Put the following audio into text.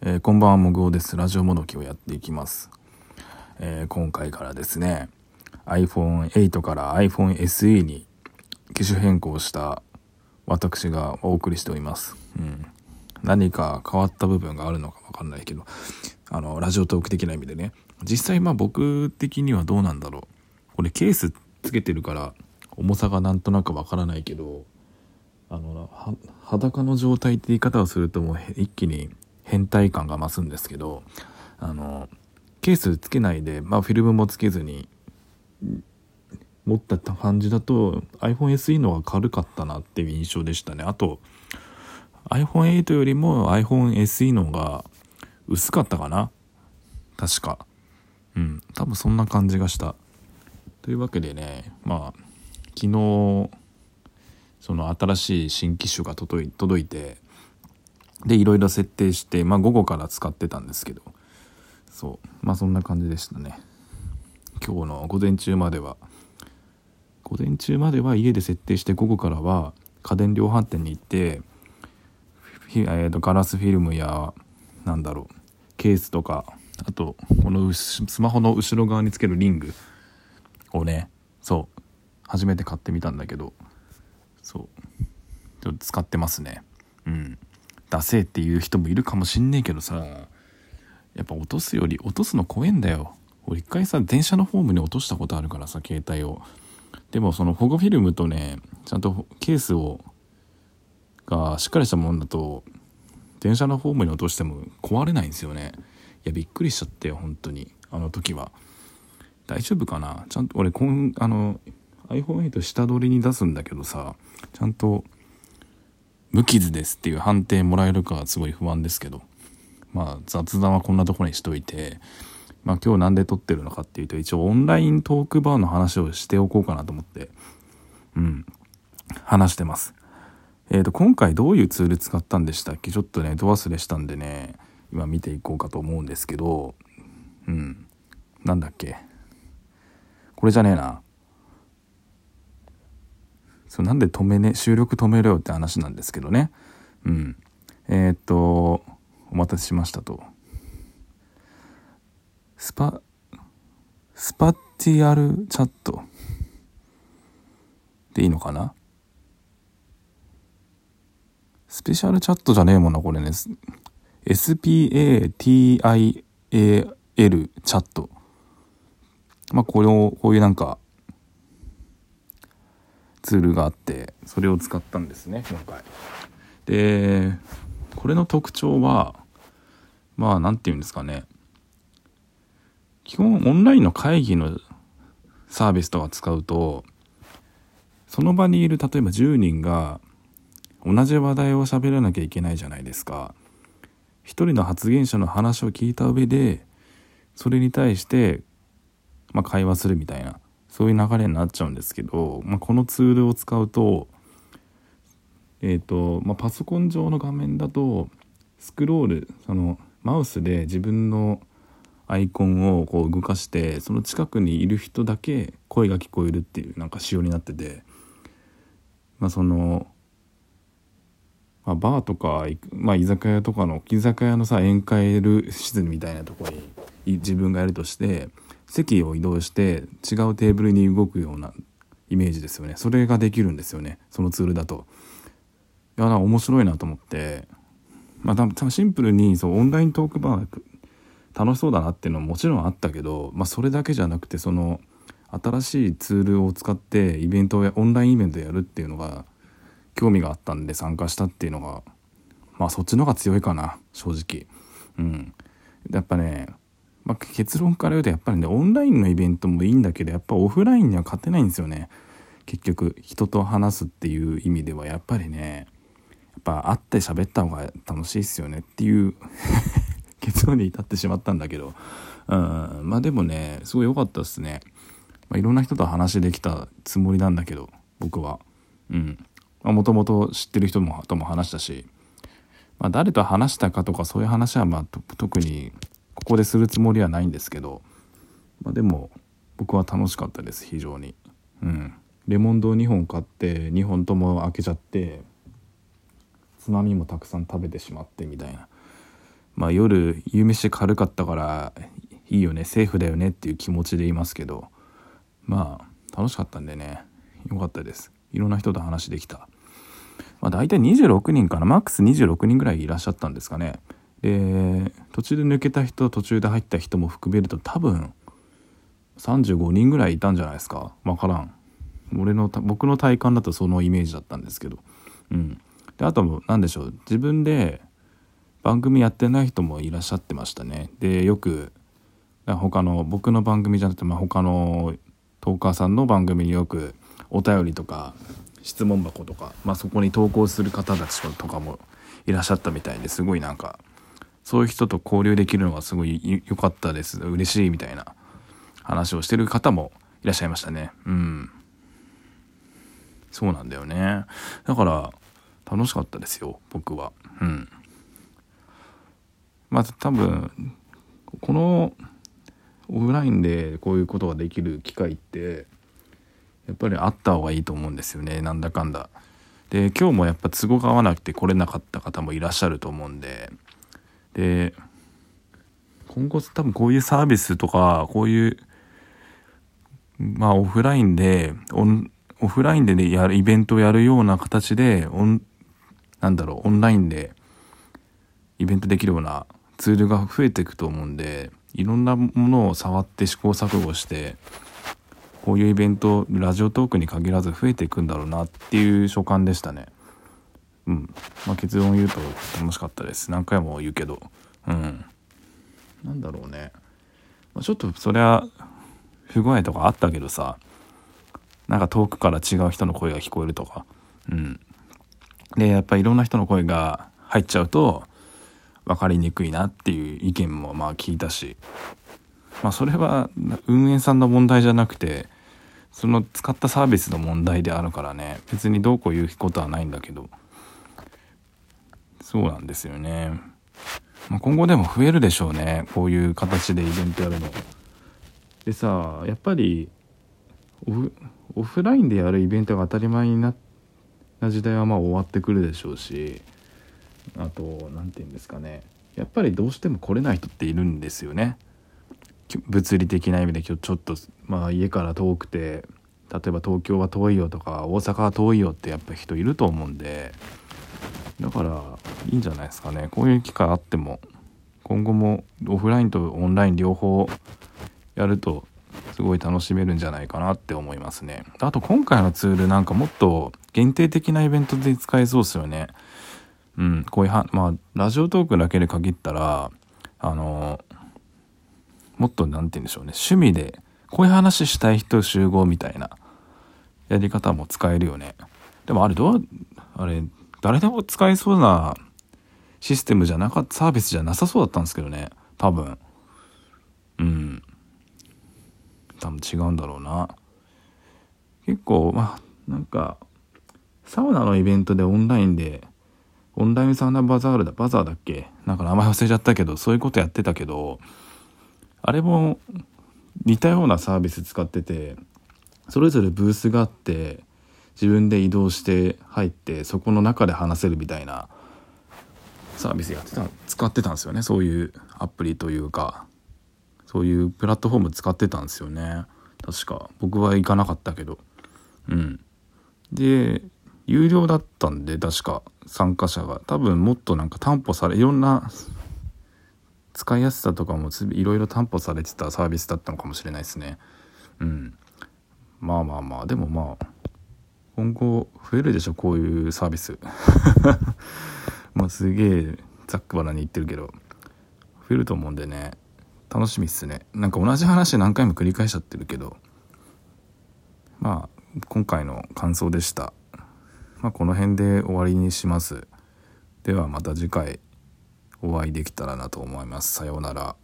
えー、こんばんはもぐおです。ラジオもどきをやっていきます、えー、今回からですね iPhone8 から iPhone SE に機種変更した私がお送りしております、うん、何か変わった部分があるのかわかんないけどあのラジオトーク的な意味でね。実際まあ僕的にはどうなんだろう。これケースつけてるから重さがなんとなくわからないけどあの裸の状態って言い方をするともう一気に変態感が増すんですけどあのケースつけないで、まあ、フィルムもつけずに持った感じだと iPhone SE の方が軽かったなっていう印象でしたね。あと iPhone8 よりも iPhone SE の方が薄かったかな。確か。うん。多分そんな感じがした。というわけでねまあ昨日その新しい新機種が届い届いてでいろいろ設定してまあ午後から使ってたんですけど。そう。まあそんな感じでしたね。今日の午前中までは。午前中までは家で設定して午後からは家電量販店に行ってえーと、ガラスフィルムやなんだろうケースとかあとこのスマホの後ろ側につけるリングをねそう初めて買ってみたんだけどそうちょっと使ってますね。うん。ダセーっていう人もいるかもしんねえけどさやっぱ落とすより落とすの怖えんだよ。俺一回さ電車のホームに落としたことあるからさ携帯を。でもその保護フィルムとねちゃんとケースをがしっかりしたものだと電車のホームに落としても壊れないんですよね。いやびっくりしちゃってよ本当に。あの時は。大丈夫かな？ちゃんと俺こんあの iPhone8 下取りに出すんだけどさちゃんと無傷ですっていう判定もらえるかはすごい不安ですけど。まあ雑談はこんなところにしといて。まあ今日なんで撮ってるのかっていうと一応オンライントークバーの話をしておこうかなと思って。うん。話してます。えーと今回どういうツール使ったんでしたっけ？ちょっとねど忘れしたんでね今見ていこうかと思うんですけど。うん。なんだっけ？これじゃねえな。そうなんで止めね収録止めろよって話なんですけどね。うん。えー、っとお待たせしましたと。スパスパティアルチャット。でいいのかな？スペシャルチャットじゃねえもんなこれね。SPATIAL チャット。まあこれをこういうなんかツールがあってそれを使ったんですね今回。でこれの特徴はまあ何て言うんですかね。基本オンラインの会議のサービスとか使うとその場にいる例えば10人が同じ話題を喋らなきゃいけないじゃないですか。一人の発言者の話を聞いた上でそれに対して、まあ、会話するみたいな。そういう流れになっちゃうんですけど、まあ、このツールを使うと,、えーとまあ、パソコン上の画面だとスクロールそのマウスで自分のアイコンをこう動かしてその近くにいる人だけ声が聞こえるっていうなんか仕様になってて、まあ、その、ま、バーとか、まあ、居酒屋とかの居酒屋のさ宴会る室みたいなとこに自分がやるとして席を移動して違うテーブルに動くようなイメージですよね。それができるんですよね。そのツールだと。いやな面白いなと思って。まあ多分シンプルにそうオンライントークバー楽しそうだなっていうのはもちろんあったけど、まあ、それだけじゃなくてその新しいツールを使ってイベントやオンラインイベントやるっていうのが興味があったんで参加したっていうのがまあそっちの方が強いかな正直。うん。やっぱねまあ、結論から言うとやっぱりねオンラインのイベントもいいんだけどやっぱオフラインには勝てないんですよね。結局人と話すっていう意味ではやっぱりねやっぱ会って喋った方が楽しいっすよねっていう 結論に至ってしまったんだけど、うん、まあでもねすごい良かったっすね、まあ、いろんな人と話できたつもりなんだけど僕は。うん。もともと知ってる人もとも話したし、まあ、誰と話したかとかそういう話はまあ特にこでするつもりはないんですけど、まあ、でも僕は楽しかったです非常に。うん。レモンド2本買って2本とも開けちゃってつまみもたくさん食べてしまってみたいな。まあ夜夕飯軽かったからいいよねセーフだよねっていう気持ちでいますけどまあ楽しかったんでねよかったです。いろんな人と話できた。まあ大体26人かなマックス26人ぐらいいらっしゃったんですかね。で途中で抜けた人途中で入った人も含めると多分35人ぐらいいたんじゃないですか。分からん。俺の僕の体感だとそのイメージだったんですけど。うん。であとも何でしょう。自分で番組やってない人もいらっしゃってましたね。でよく他の僕の番組じゃなくて、まあ、他のトーカーさんの番組によくお便りとか質問箱とか、まあ、そこに投稿する方たちとかもいらっしゃったみたいですごいなんかそういう人と交流できるのがすごい良かったです。嬉しいみたいな話をしてる方もいらっしゃいましたね。うん。そうなんだよね。だから楽しかったですよ僕は。うん。まず多分このオフラインでこういうことができる機会ってやっぱりあった方がいいと思うんですよね。なんだかんだ。で今日もやっぱ都合が合わなくて来れなかった方もいらっしゃると思うんでで今後多分こういうサービスとかこういうまあオフラインでオンオフラインでねやるイベントをやるような形でオンなんだろうオンラインでイベントできるようなツールが増えていくと思うんでいろんなものを触って試行錯誤してこういうイベントラジオトークに限らず増えていくんだろうなっていう所感でしたね。うん。まあ結論を言うと楽しかったです。何回も言うけど。うん。なんだろうね、まあ、ちょっとそりゃ不具合とかあったけどさ。なんか遠くから違う人の声が聞こえるとか。うん。でやっぱいろんな人の声が入っちゃうと分かりにくいなっていう意見もまあ聞いたし。まあそれは運営さんの問題じゃなくてその使ったサービスの問題であるからね。別にどうこう言うことはないんだけど。そうなんですよね、まあ、今後でも増えるでしょうね。こういう形でイベントやるの。でさやっぱりオフオフラインでやるイベントが当たり前になな時代はまあ終わってくるでしょうしあと何て言うんですかね。やっぱりどうしても来れない人っているんですよね。物理的な意味で今日ちょっとまあ家から遠くて例えば東京は遠いよとか大阪は遠いよってやっぱ人いると思うんでだからいいんじゃないですかね。こういう機会あっても今後もオフラインとオンライン両方やるとすごい楽しめるんじゃないかなって思いますね。あと今回のツールなんかもっと限定的なイベントで使えそうですよね。うん、こういうは、まあ、ラジオトークだけで限ったら、あの、もっと何て言うんでしょうね、趣味で、こういう話したい人集合みたいなやり方も使えるよね。でもあれどう、あれ、誰でも使えそうなシステムじゃなかった、サービスじゃなさそうだったんですけどね、多分。うん。多分違うんだろうな。結構、まあ、なんか、サウナのイベントでオンラインでオンラインサウナバザールだ、バザーだっけ？なんか名前忘れちゃったけど、そういうことやってたけど、あれも似たようなサービス使ってて、それぞれブースがあって、自分で移動して入って、そこの中で話せるみたいなサービスやってた、使ってたんですよね。そういうアプリというか、そういうプラットフォーム使ってたんですよね。確か。僕は行かなかったけど。うん。で、有料だったんで、確か。参加者が多分もっとなんか担保されいろんな使いやすさとかもいろいろ担保されてたサービスだったのかもしれないですねうんまあまあまあでもまあ今後増えるでしょこういうサービス まあすげえざっくばらに言ってるけど増えると思うんでね楽しみっすねなんか同じ話何回も繰り返しちゃってるけどまあ今回の感想でしたまあ、この辺で終わりにします。ではまた次回お会いできたらなと思います。さようなら。